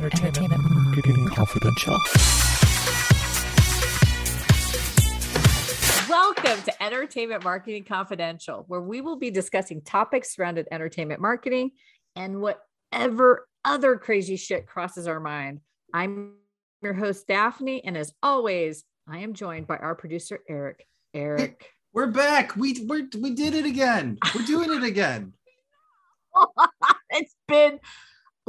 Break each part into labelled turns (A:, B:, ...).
A: Entertainment Marketing Confidential.
B: Welcome to Entertainment Marketing Confidential, where we will be discussing topics surrounding entertainment marketing and whatever other crazy shit crosses our mind. I'm your host, Daphne, and as always, I am joined by our producer, Eric. Eric.
C: We're back. We we we did it again. We're doing it again.
B: it's been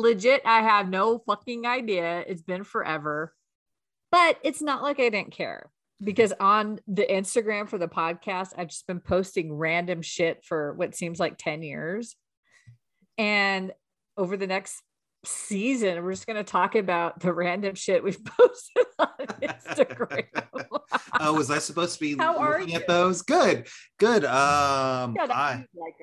B: legit. I have no fucking idea. It's been forever, but it's not like I didn't care because on the Instagram for the podcast, I've just been posting random shit for what seems like 10 years. And over the next season, we're just going to talk about the random shit we've posted on Instagram.
C: Oh, was I supposed to be
B: How
C: looking at those? Good, good. Um,
B: Yeah,
C: I
B: like.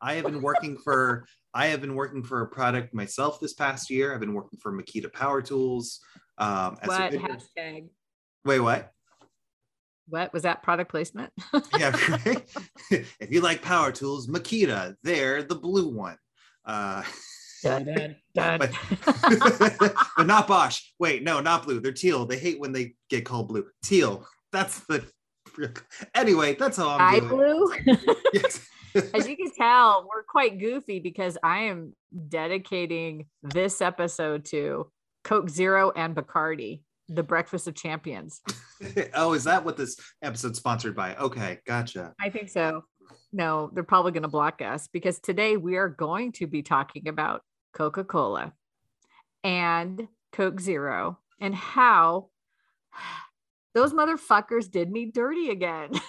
C: I have been working for I have been working for a product myself this past year. I've been working for Makita Power Tools. Um, as a
B: What hashtag?
C: Wait, what?
B: What was that product placement?
C: Yeah, right? if you like power tools, Makita, they're the blue one. Uh,
B: Dun, dun, dun.
C: but, but not Bosch. Wait, no, not blue. They're teal. They hate when they get called blue. Teal. That's the. Anyway, that's all I'm
B: Eye
C: doing.
B: blue.
C: Yes.
B: As you can tell, we're quite goofy because I am dedicating this episode to Coke Zero and Bacardi, the breakfast of champions.
C: oh, is that what this episode's sponsored by? Okay, gotcha.
B: I think so. No, they're probably going to block us because today we are going to be talking about Coca Cola and Coke Zero and how those motherfuckers did me dirty again.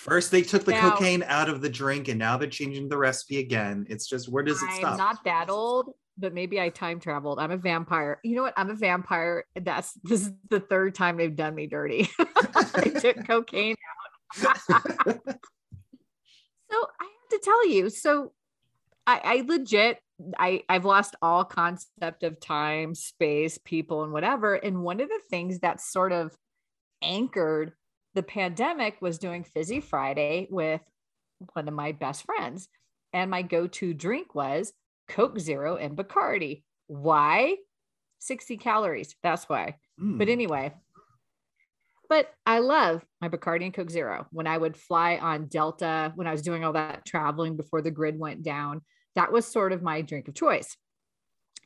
C: First, they took the
B: Now-
C: cocaine out of the drink, and now they're changing the recipe again. It's just where does it
B: I'm
C: stop?
B: not that old, but maybe I time traveled. I'm a vampire. You know what? I'm a vampire. That's this is the third time they've done me dirty. I took cocaine out. so I have to tell you, so I, I legit I, I've lost all concept of time, space, people, and whatever. And one of the things that sort of anchored the pandemic was doing Fizzy Friday with one of my best friends. And my go to drink was Coke Zero and Bacardi. Why? 60 calories. That's why.
C: Mm.
B: But anyway, but I love my Bacardi and Coke Zero. When I would fly on Delta, when I was doing all that traveling before the grid went down, that was sort of my drink of choice.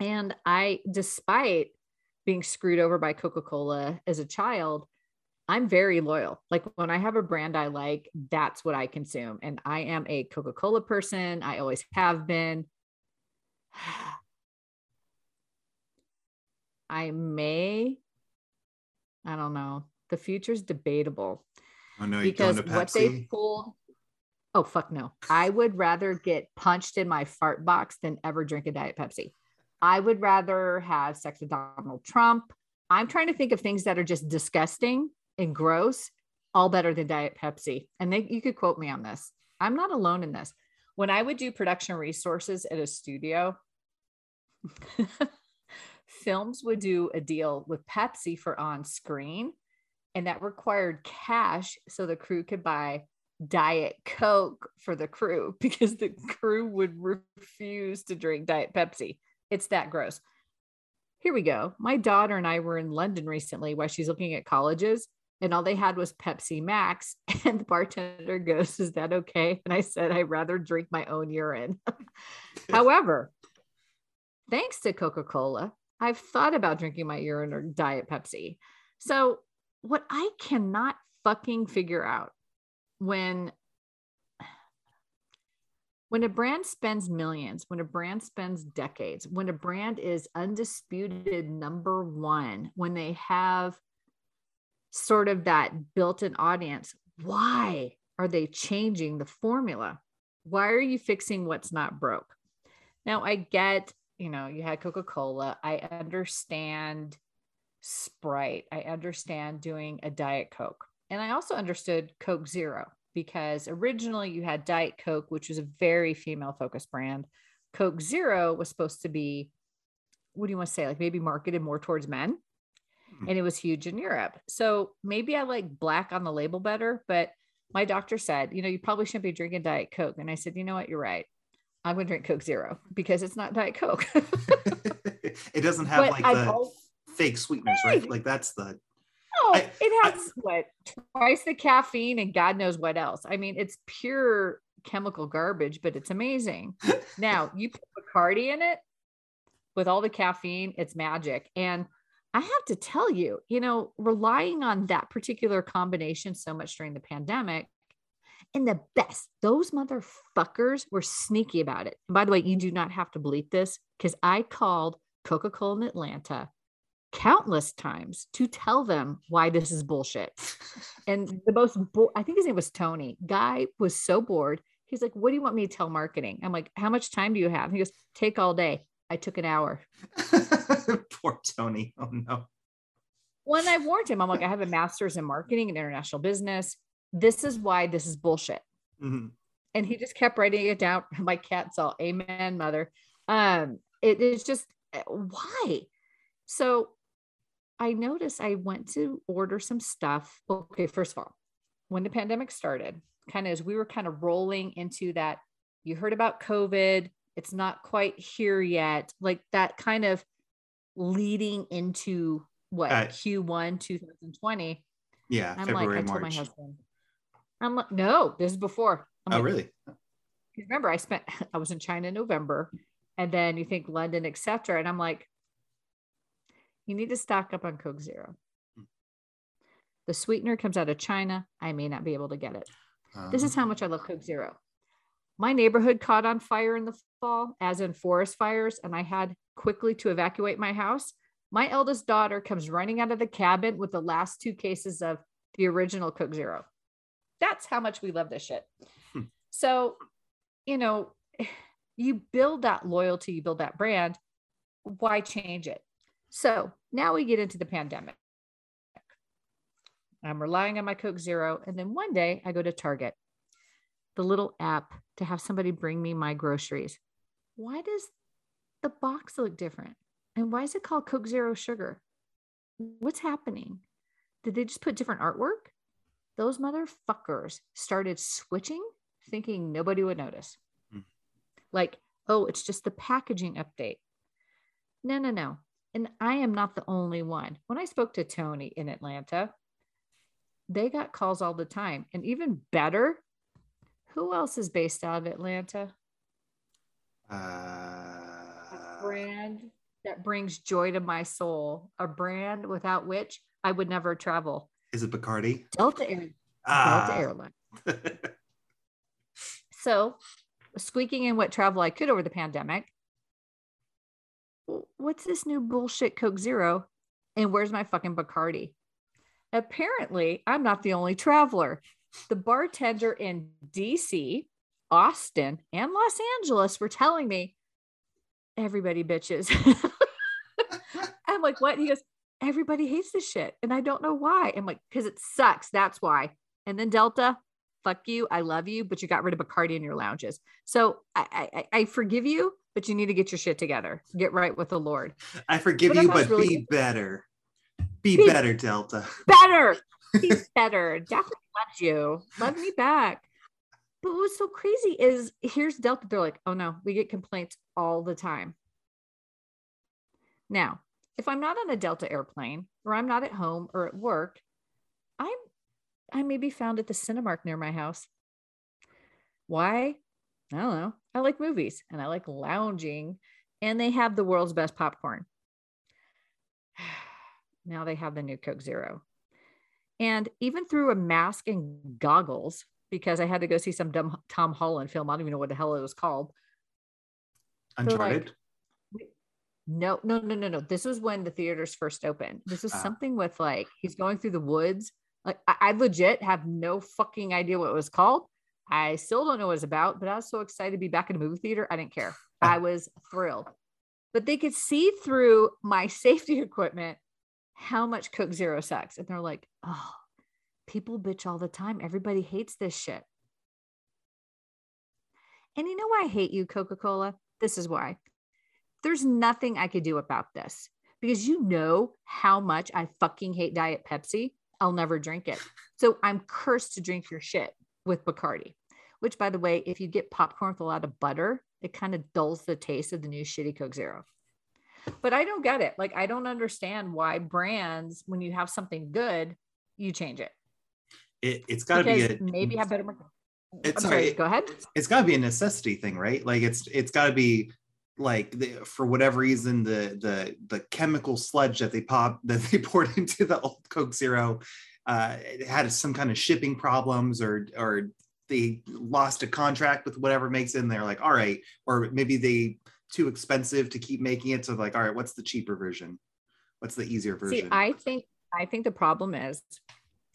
B: And I, despite being screwed over by Coca Cola as a child, I'm very loyal. Like when I have a brand I like, that's what I consume. And I am a Coca Cola person. I always have been. I may, I don't know. The future's debatable
C: oh no, you
B: because
C: going to
B: what they pulled. Oh fuck no! I would rather get punched in my fart box than ever drink a diet Pepsi. I would rather have sex with Donald Trump. I'm trying to think of things that are just disgusting and gross, all better than diet Pepsi. And they, you could quote me on this. I'm not alone in this. When I would do production resources at a studio, films would do a deal with Pepsi for on screen, and that required cash so the crew could buy Diet Coke for the crew because the crew would refuse to drink Diet Pepsi. It's that gross. Here we go. My daughter and I were in London recently while she's looking at colleges, and all they had was Pepsi Max. And the bartender goes, Is that okay? And I said, I'd rather drink my own urine. However, thanks to Coca Cola, I've thought about drinking my urine or Diet Pepsi. So, what I cannot fucking figure out when when a brand spends millions, when a brand spends decades, when a brand is undisputed number one, when they have sort of that built in audience, why are they changing the formula? Why are you fixing what's not broke? Now, I get, you know, you had Coca Cola. I understand Sprite. I understand doing a Diet Coke. And I also understood Coke Zero because originally you had Diet Coke, which was a very female focused brand. Coke Zero was supposed to be, what do you want to say, like maybe marketed more towards men. And it was huge in Europe. So maybe I like black on the label better, but my doctor said, you know, you probably shouldn't be drinking Diet Coke. And I said, you know what? You're right. I'm going to drink Coke Zero because it's not Diet Coke.
C: it doesn't have
B: But
C: like
B: I've
C: the fake sweeteners, right?
B: Right.
C: Like that's the
B: Oh,
C: I-
B: it has what twice the caffeine and God knows what else. I mean, it's pure chemical garbage, but it's amazing. now you put Bacardi in it with all the caffeine, it's magic. And I have to tell you, you know, relying on that particular combination so much during the pandemic. And the best, those motherfuckers were sneaky about it. And by the way, you do not have to bleep this because I called Coca Cola in Atlanta countless times to tell them why this is bullshit. And the most, bo- I think his name was Tony. Guy was so bored. He's like, What do you want me to tell marketing? I'm like, How much time do you have? He goes, Take all day. I took an hour.
C: poor Tony. Oh no.
B: When I warned him, I'm like, I have a master's in marketing and international business. This is why this is bullshit.
C: Mhm.
B: and he just kept writing it down. My cat's all amen, mother. Um, it is just uh, why? So I noticed I went to order some stuff. Okay, first of all, when the pandemic started, kind of as we were kind of rolling into that, you heard about COVID, it's not quite here yet, like that kind of leading into what
C: Uh,
B: Q1 2020.
C: Yeah,
B: I'm
C: February,
B: like, I told my
C: March.
B: husband, I'm like, no, this is before. I'm
C: Oh,
B: like,
C: really?
B: remember I spent I was in China in November and then you think London, etc. And I'm like, you need to stock up on Coke Zero.
C: Hmm.
B: The sweetener comes out of China. I may not be able to get it. This is how much I love Coke Zero. My neighborhood caught on fire in the fall, as in forest fires, and I had quickly to evacuate my house. My eldest daughter comes running out of the cabin with the last two cases of the original Coke Zero. That's how much we love this shit.
C: Hmm.
B: So, you know, you build that loyalty, you build that brand. Why change it? So now we get into the pandemic. I'm relying on my Coke Zero. And then one day I go to Target, the little app to have somebody bring me my groceries. Why does the box look different? And why is it called Coke Zero Sugar? What's happening? Did they just put different artwork? Those motherfuckers started switching, thinking nobody would notice.
C: Hmm.
B: Like, oh, it's just the packaging update. No, no, no. And I am not the only one. When I spoke to Tony in Atlanta, they got calls all the time. And even better, who else is based out of Atlanta? A
C: Uh,
B: brand that brings joy to my soul, a brand without which I would never travel.
C: is it Bacardi?
B: Delta Air,
C: Ah.
B: Delta Airlines. So, squeaking in what travel I could over the pandemic. What's this new bullshit Coke Zero? And where's my fucking Bacardi? Apparently, I'm not the only traveler. The bartender in DC, Austin, and Los Angeles were telling me, everybody bitches. I'm like, what? He goes, everybody hates this shit. And I don't know why. I'm like, because it sucks. That's why. And then Delta, fuck you. I love you, but you got rid of Bacardi in your lounges. So I, I, I- forgive you, but you need to get your shit together. Get right with the Lord.
C: I forgive
B: if
C: you, but
B: really
C: be better. Be
B: Be-
C: better, Delta.
B: Better. He's better. Definitely loves you. Love me back. But what's so crazy is here's Delta. They're like, oh no, we get complaints all the time. Now, if I'm not on a Delta airplane or I'm not at home or at work, I'm I may be found at the Cinemark near my house. Why? I don't know. I like movies and I like lounging, and they have the world's best popcorn. Now they have the new Coke Zero. And even through a mask and goggles, because I had to go see some dumb Tom Holland film. I don't even know what the hell it was called. like-
C: Uncharted.
B: No, no, no, no, no. This was when the theaters first opened. This was
C: Ah.
B: something with like he's going through the woods. Like I, I legit have no fucking idea what it was called. I still don't know what it's about, but I was so excited to be back in a movie theater. I didn't care. I was thrilled. But they could see through my safety equipment how much Coke Zero sucks. And they're like, oh, people bitch all the time. Everybody hates this shit. And you know why I hate you, Coca Cola? This is why. There's nothing I could do about this because you know how much I fucking hate Diet Pepsi. I'll never drink it. So I'm cursed to drink your shit with Bacardi, which, by the way, if you get popcorn with a lot of butter, it kind of dulls the taste of the new shitty Coke Zero. But I don't get it. Like, I don't understand why brands, when you have something good, you change it.
C: It, it's got to be a
B: maybe have better. marketing.
C: It's
B: I'm sorry.
C: sorry.
B: Go ahead.
C: it's got to be a necessity thing, right? Like it's it's got to be like the, for whatever reason the the the chemical sludge that they pop that they poured into the old Coke Zero uh, it had some kind of shipping problems or or they lost a contract with whatever makes it and they're like all right or maybe they too expensive to keep making it so like all right what's the cheaper version what's the easier version
B: See, I think I think the problem is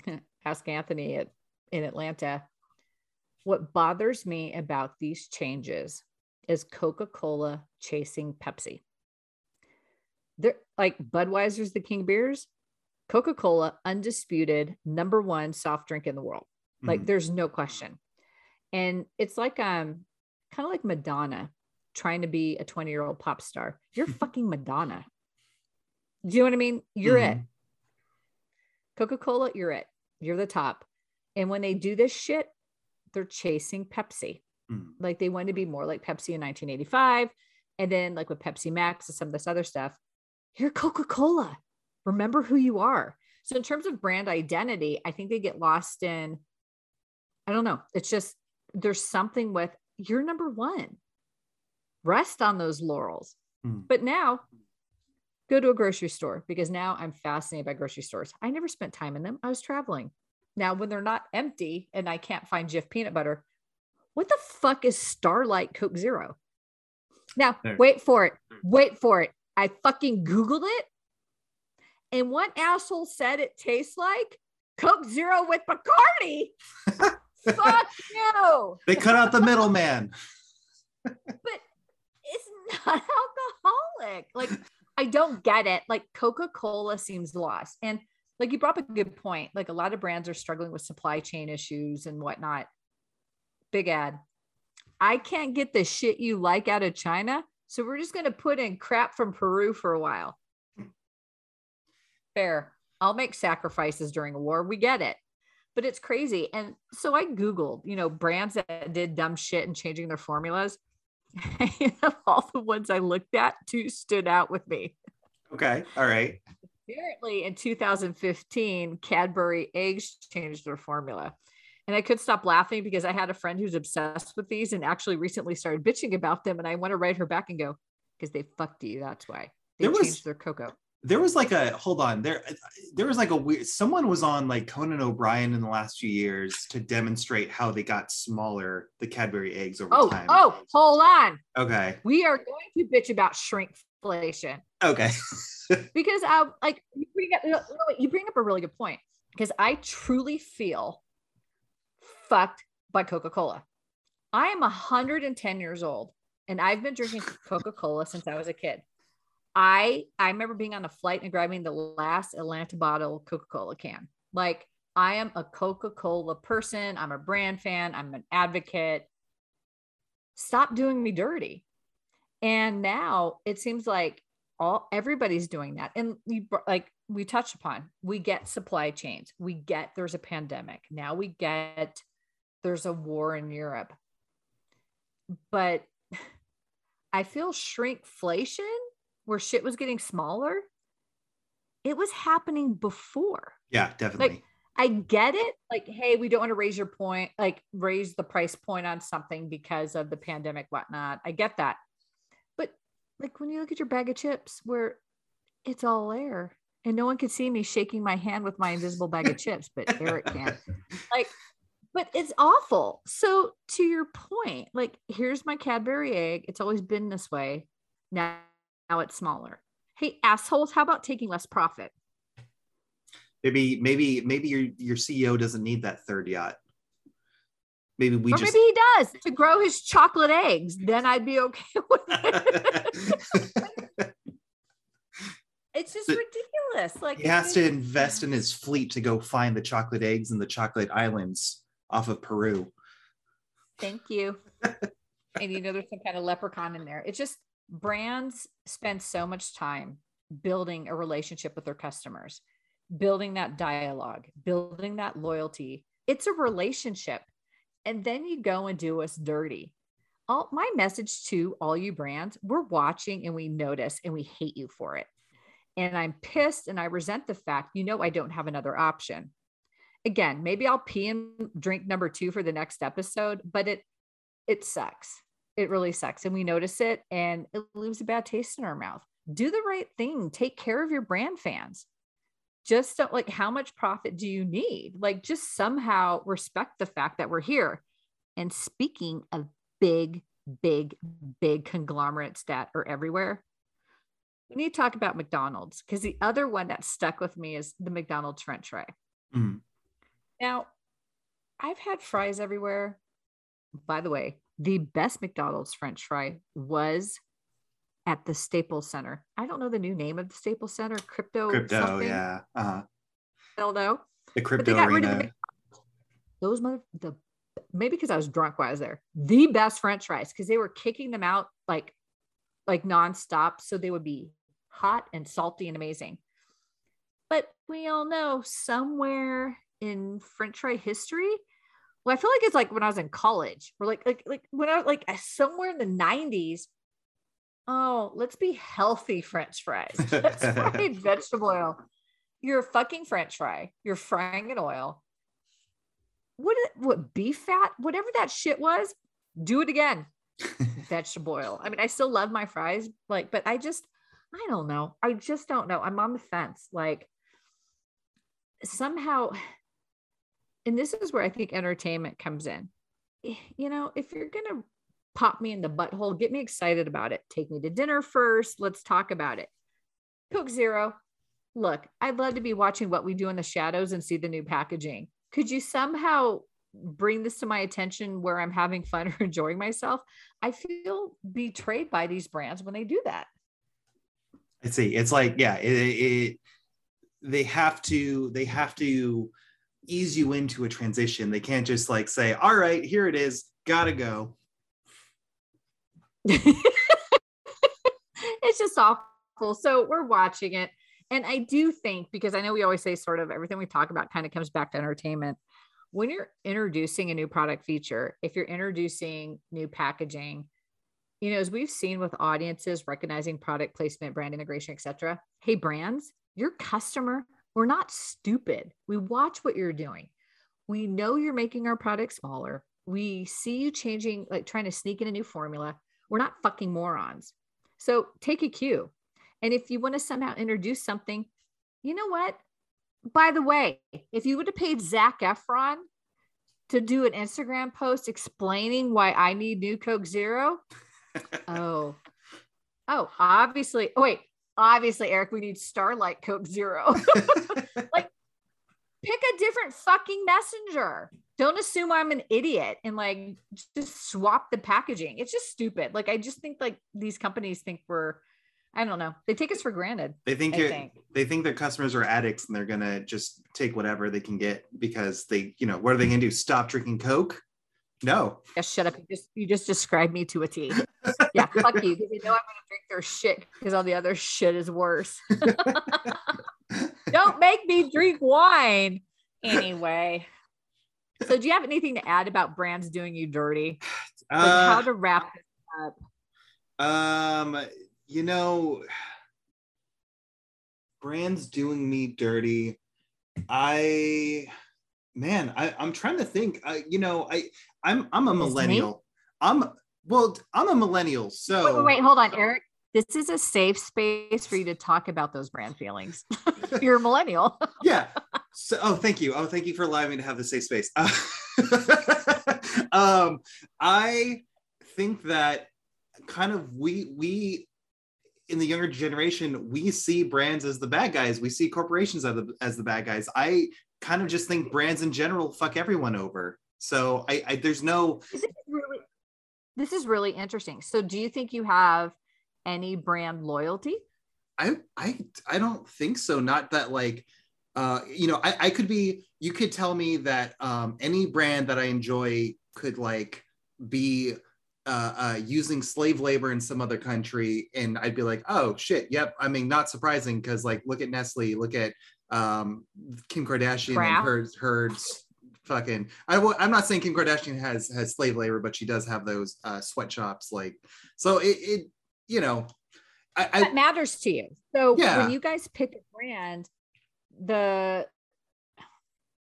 B: ask Anthony at, in Atlanta. What bothers me about these changes is Coca-Cola chasing Pepsi. They're like Budweiser's the king of beers, Coca-Cola undisputed number one soft drink in the world. Like
C: Mhm.
B: there's no question. And it's like um kind of like Madonna trying to be a 20 year old pop star. You're fucking Madonna. Do you know what I mean? You're it.
C: Mhm.
B: Coca Cola, you're it. You're the top. And when they do this shit, they're chasing Pepsi.
C: Mhm.
B: Like they want to be more like Pepsi in 1985. And then, like with Pepsi Max and some of this other stuff, you're Coca Cola. Remember who you are. So, in terms of brand identity, I think they get lost in, I don't know. It's just there's something with you're number one. Rest on those laurels.
C: Mhm.
B: But now, go to a grocery store because now I'm fascinated by grocery stores. I never spent time in them. I was traveling. Now, when they're not empty and I can't find Jif peanut butter, what the fuck is Starlight Coke Zero? Now,
C: There.
B: wait for it. Wait for it. I fucking Googled it. And one asshole said it tastes like Coke Zero with Bacardi. fuck you.
C: they cut out the middleman
B: but not alcoholic. Like, I don't get it. Like, Coca Cola seems lost. And like, you brought up a good point. Like, a lot of brands are struggling with supply chain issues and whatnot. Big ad. I can't get the shit you like out of China. So we're just going to put in crap from Peru for a while. Fair. I'll make sacrifices during a war. We get it. But it's crazy. And so I Googled, you know, brands that did dumb shit and changing their formulas. Of all the ones I looked at, two stood out with me.
C: okay all right
B: Apparently, in 2015, Cadbury eggs changed their formula. And I could stop laughing because I had a friend who's obsessed with these and actually recently started bitching about them. And I want to write her back and go, because they fucked you. That's why they
C: There was-
B: changed their cocoa.
C: There was like a hold on there uh, there was like a weird someone was on like conan o'brien in the last few years to demonstrate how they got smaller the cadbury eggs over
B: Oh,
C: time
B: oh, hold on.
C: okay
B: We are going to bitch about shrinkflation.
C: okay
B: because I like you bring up you you bring up a really good point because I truly feel fucked by Coca-Cola. I am 110 years old and I've been drinking Coca-Cola since I was a kid. I I remember being on a flight and grabbing the last Atlanta bottle Coca-Cola can. Like I am a Coca-Cola person. I'm a brand fan. I'm an advocate. Stop doing me dirty. And now it seems like all everybody's doing that. And you like we touched upon, we get supply chains. We get there's a pandemic. Now we get there's a war in Europe. But I feel shrinkflation where shit was getting smaller. It was happening before.
C: yeah definitely
B: I get it. Like, hey, we don't want to raise your point, like raise the price point on something because of the pandemic, whatnot. I get that. But like when you look at your bag of chips where it's all air and no one can see me shaking my hand with my invisible bag of chips, but Eric can. Like, but it's awful. So to your point, like here's my Cadbury egg. It's always been this way. Now, now it's smaller. Hey, assholes, how about taking less profit?
C: maybe maybe maybe your your ceo doesn't need that third yacht maybe we
B: or
C: just
B: maybe he does to grow his chocolate eggs. Then I'd be okay with it. it's just ridiculous. Like
C: he has to invest in his fleet to go find the chocolate eggs in the chocolate islands off of peru
B: Thank you. and you know, there's some kind of leprechaun in there. It's just brands spend so much time building a relationship with their customers, building that dialogue, building that loyalty. It's a relationship. And then you go and do us dirty. all my message to all you brands, we're watching and we notice and we hate you for it. And I'm pissed and I resent the fact you know I don't have another option. Again, maybe I'll pee and drink number 2 for the next episode, but it it sucks. It really sucks and we notice it and it leaves a bad taste in our mouth. Do the right thing. Take care of your brand fans. Just don't like how much profit do you need? Like just somehow respect the fact that we're here. And speaking of big, big, big conglomerates that are everywhere. We need to talk about McDonald's because the other one that stuck with me is the McDonald's French fry.
C: Mhm.
B: Now, I've had fries everywhere. By the way, the best McDonald's French fry was at the Staples Center. I don't know the new name of the Staples Center, crypto.
C: Crypto,
B: something.
C: yeah. Uh-huh.
B: I don't know.
C: The crypto
B: they got rid of
C: arena.
B: the those mother the maybe because I was drunk while I was there. The best French fries because they were kicking them out like like nonstop, so they would be hot and salty and amazing. But we all know somewhere in French fry history, well, I feel like it's like when I was in college, or like like like when I was like uh, somewhere in the '90s. Oh, let's be healthy French fries. Let's fry vegetable oil. You're a fucking French fry. You're frying in oil what it- what beef fat, whatever that shit was, do it again. Vegetable oil. I mean, I still love my fries, like, but I just, I don't know. I just don't know. I'm on the fence. Like, somehow, and this is where I think entertainment comes in. Eh, You know, if you're gonna pop me in the butthole, get me excited about it. Take me to dinner first. Let's talk about it. Coke Zero. Look, I'd love to be watching what we do in the shadows and see the new packaging could you somehow bring this to my attention where I'm having fun or enjoying myself? I feel betrayed by these brands when they do that.
C: I see. It's like, yeah, it, it they have to they have to ease you into a transition. They can't just like say, all right, here it is, gotta go.
B: it's just awful. So we're watching it. And I do think, because I know we always say sort of everything we talk about kind of comes back to entertainment. When you're introducing a new product feature, if you're introducing new packaging, you know, as we've seen with audiences recognizing product placement, brand integration, etc. Hey, brands, your customer, we're not stupid. We watch what you're doing. We know you're making our product smaller. We see you changing, like trying to sneak in a new formula. We're not fucking morons. So take a cue. And if you want to somehow introduce something, you know what? By the way, if you would have paid Zac Efron to do an Instagram post explaining why I need new Coke Zero, oh, oh, obviously. Oh, wait, obviously, Eric, we need Starlight Coke Zero. like, Pick a different fucking messenger. Don't assume I'm an idiot and like just swap the packaging. It's just stupid. Like I just think like these companies think we're, I don't know, they take us for granted.
C: They think,
B: think.
C: they think their customers are addicts and they're gonna just take whatever they can get because they, you know, what are they gonna do? Stop drinking Coke? No.
B: Yeah, shut up. You just you just described me to a T. Yeah, fuck you. Because you know I'm gonna drink their shit because all the other shit is worse. Don't make me drink wine. Anyway. So do you have anything to add about brands doing you dirty? Like
C: Uh,
B: how to wrap this up?
C: Um, you know, brands doing me dirty. I, man, I, I'm trying to think. I, you know, I, I'm, I'm a millennial. I'm, well, I'm a millennial, so
B: Wait, wait, wait, hold on, Eric. This is a safe space for you to talk about those brand feelings. You're a millennial.
C: yeah. So, oh, thank you. Oh, thank you for allowing me to have the safe space. Uh, um, I think that kind of we we in the younger generation we see brands as the bad guys. We see corporations as the as the bad guys. I kind of just think brands in general fuck everyone over. So I, I there's no
B: this is really this is really interesting. So do you think you have any brand loyalty?
C: I I I don't think so. Not that like uh you know, I, I could be you could tell me that um any brand that I enjoy could like be uh, uh using slave labor in some other country and I'd be like, oh shit, yep. I mean, not surprising because like look at Nestle, look at um Kim Kardashian
B: Kraft.
C: and her her fucking. I w- I'm not saying Kim Kardashian has has slave labor, but she does have those uh, sweatshops. Like, so it, it you know, I, I
B: that matters to you. So
C: Yeah.
B: when you guys pick a brand, the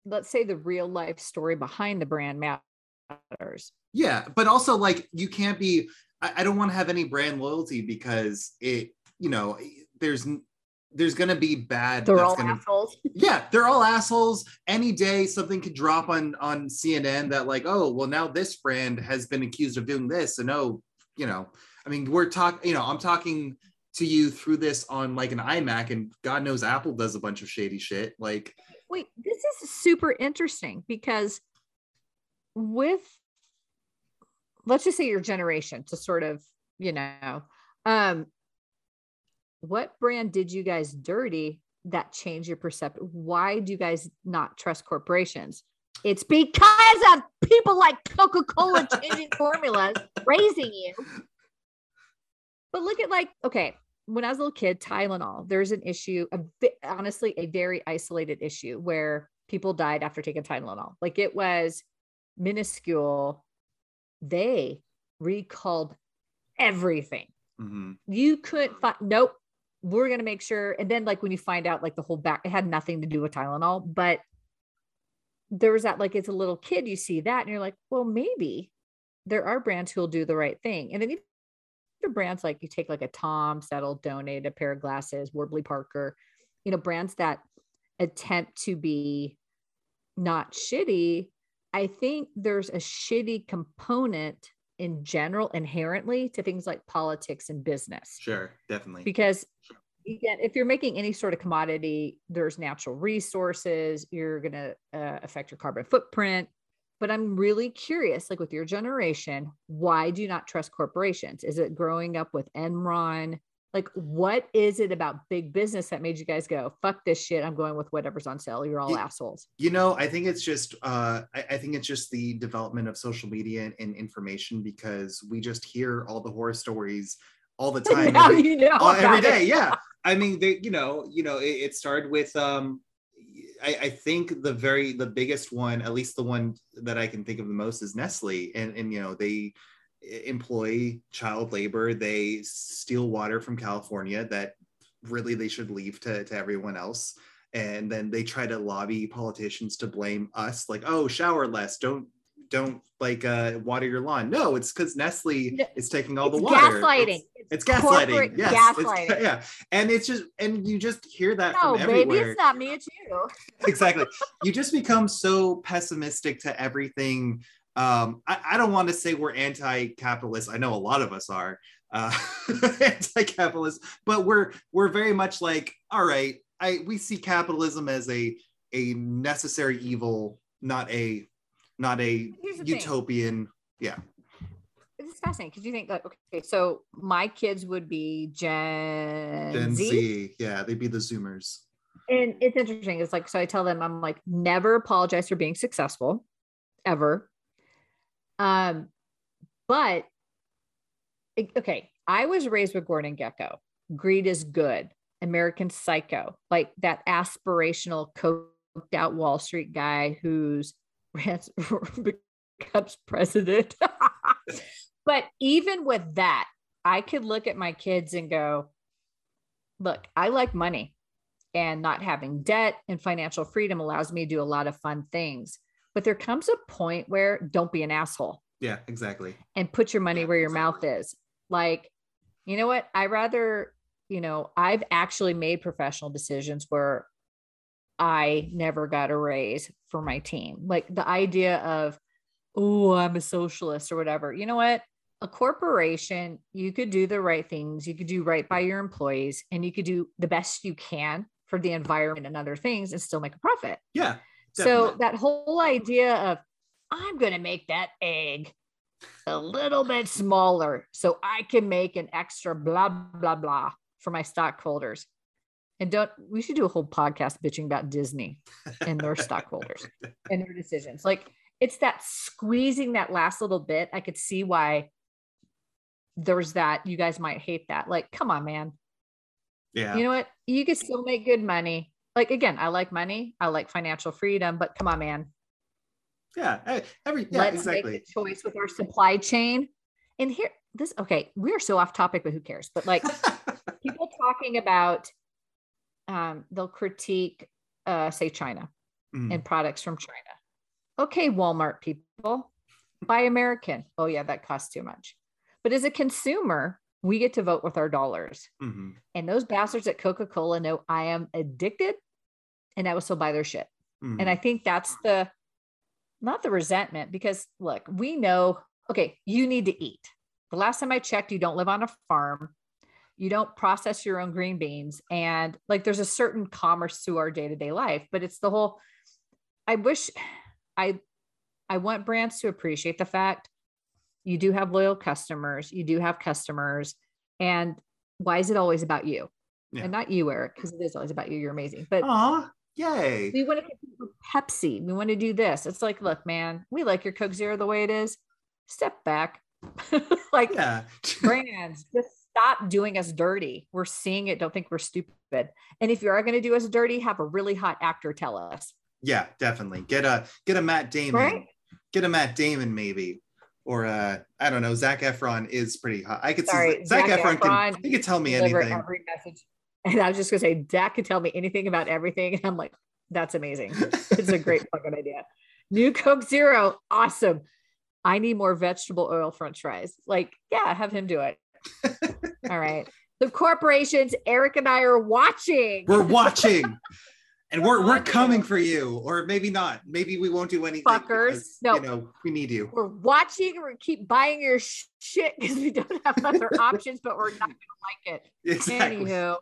B: let's say the real life story behind the brand matters.
C: yeah, but also like you can't be. I, I don't want to have any brand loyalty because it, you know, there's there's gonna be bad.
B: They're
C: that's
B: all
C: gonna,
B: assholes.
C: yeah they're all assholes any day something could drop on on cnn that like oh well now this brand has been accused of doing this and oh you know i mean we're talking you know i'm talking to you through this on like an imac and god knows apple does a bunch of shady shit like
B: Wait, this is super interesting because with let's just say your generation to sort of, you know, um what brand did you guys dirty that changed your perception? Why do you guys not trust corporations? It's because of people like Coca-Cola changing formulas, raising you. But look at like, okay, when I was a little kid, Tylenol, there's an issue, a bit, honestly, a very isolated issue where people died after taking Tylenol. Like it was minuscule. They recalled everything.
C: mhm.
B: You couldn't find, nope, we're going to make sure. And then, like, when you find out, like, the whole back, it had nothing to do with Tylenol, but there was that, like, it's a little kid, you see that, and you're like, well, maybe there are brands who'll do the right thing. And then even brands like you take like a Tom's that'll donate a pair of glasses, Warby Parker, you know, brands that attempt to be not shitty. I think there's a shitty component in general inherently to things like politics and business.
C: Sure definitely.
B: Because again if you're making any sort of commodity there's natural resources you're going to uh, affect your carbon footprint. But i'm really curious like with your generation why do you not trust corporations? Is it growing up with enron like what is it about big business that made you guys go fuck this shit i'm going with whatever's on sale you're all
C: Yeah.
B: assholes
C: You know, I think it's just uh, I, I think it's just the development of social media and, and information because we just hear all the horror stories all the time. every-
B: you know
C: all- every
B: about it.
C: Yeah, I mean, they, you know, you know, it, it started with um, I, I think the very the biggest one, at least the one that I can think of the most, is Nestle, and and you know they employ child labor. They steal water from California that really they should leave to, to everyone else. And then they try to lobby politicians to blame us like oh shower less. Don't don't like uh water your lawn. No it's because nestle
B: No,
C: is taking all
B: it's
C: the water
B: gaslighting.
C: It's, it's
B: corporate
C: gaslighting yes it's-
B: gaslighting.
C: yeah. And it's just and you just hear that
B: no
C: from
B: baby
C: everywhere.
B: it's not me it's you.
C: Exactly. You just become so pessimistic to everything um i, I don't want to say we're anti-capitalist i know a lot of us are uh anti-capitalist but we're we're very much like all right i we see capitalism as a a necessary evil not a not a
B: the thing.
C: utopian yeah
B: It's fascinating because you think like okay, so my kids would be Gen,
C: gen
B: Z,
C: z yeah they'd be the zoomers
B: and it's interesting. It's like so I tell them I'm like never apologize for being successful, ever. Um, but okay, I was raised with Gordon Gekko. Greed is good. American Psycho, like that aspirational, coked out Wall Street guy who's becomes president. but even with that, I could look at my kids and go, look, I like money and not having debt and financial freedom allows me to do a lot of fun things. But there comes a point where don't be an asshole
C: yeah exactly
B: and put your money where your mouth is. Like, you know what? I rather, you know, I've actually made professional decisions where I never got a raise for my team. Like the idea of, oh, I'm a socialist or whatever. You know what? A corporation, you could do the right things, you could do right by your employees, and you could do the best you can for the environment and other things and still make a profit.
C: yeah
B: So that whole idea of I'm going to make that egg a little bit smaller so I can make an extra blah blah blah for my stockholders. And don't we should do a whole podcast bitching about Disney and their stockholders and their decisions. Like it's that squeezing that last little bit. I could see why there's that. You guys might hate that. Like, come on, man
C: yeah
B: you know what? You can still make good money. Like again, I like money, I like financial freedom, but come on, man.
C: Yeah, every yeah,
B: Let's
C: exactly.
B: make a choice with our supply chain. And here, this okay, we are so off topic, but who cares? But like people talking about, um, they'll critique, uh, say China
C: Mm.
B: and products from China. Okay, Walmart people, buy American. Oh yeah, that costs too much. But as a consumer, we get to vote with our dollars.
C: Mhm.
B: And those bastards at Coca Cola know I am addicted and I will still buy their shit.
C: Mhm.
B: And I think that's the, not the resentment, because look, we know, okay, you need to eat. The last time I checked, you don't live on a farm, you don't process your own green beans. And like there's a certain commerce to our day to day life, but it's the whole, I wish I, I want brands to appreciate the fact you do have loyal customers, you do have customers. And why is it always about you?
C: Yeah.
B: And not you, Eric, because it is always about you. You're amazing. But
C: Aw, yay.
B: we want to compete with Pepsi. We want to do this. It's like, look, man, we like your Coke Zero the way it is. Step back. like
C: Yeah.
B: brands, just stop doing us dirty. We're seeing it. Don't think we're stupid. And if you are going to do us dirty, have a really hot actor tell us.
C: yeah, definitely. Get a get a Matt Damon.
B: Right?
C: Get a Matt Damon maybe. Or uh I don't know, Zac Efron is pretty hot. I could
B: Sorry,
C: see Zach,
B: Zac
C: Efron,
B: Efron
C: can he could tell me anything.
B: every message. And I was just going to say, Dak could tell me anything about everything. And I'm like, that's amazing. It's a great fucking idea. New Coke Zero. Awesome. I need more vegetable oil french fries. Like, yeah, have him do it. All right. The corporations Eric and I are watching.
C: We're watching. and we're we're coming for you. Or maybe not. Maybe we won't do anything.
B: Fuckers.
C: because,
B: No.
C: You know, we need you.
B: We're watching. We're keep buying your sh- shit because we don't have other options, but we're not going to like it.
C: Exactly.
B: Anywho,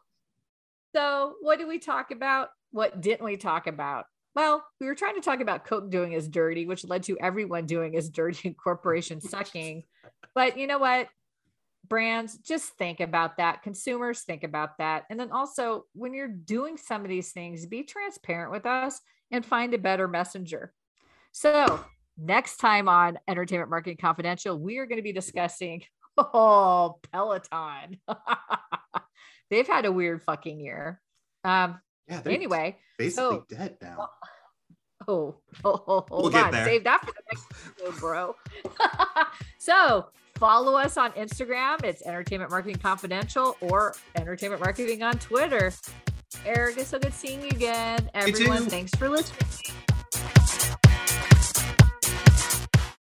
B: so what did we talk about? What didn't we talk about? Well, we were trying to talk about Coke doing us dirty, which led to everyone doing us dirty and corporation sucking. But you know what? Brands, just think about that. Consumers, think about that. And then also, when you're doing some of these things, be transparent with us and find a better messenger. So, next time on Entertainment Marketing Confidential, we are going to be discussing oh, Peloton. They've had a weird fucking year. Um,
C: Yeah,
B: anyway,
C: basically
B: so-
C: dead now.
B: oh, oh, oh hold
C: We'll get
B: on.
C: there.
B: Save that for the next episode, bro. so follow us on Instagram. It's Entertainment Marketing Confidential or Entertainment Marketing on Twitter. Eric, it's so good seeing you again. Everyone, thanks for listening.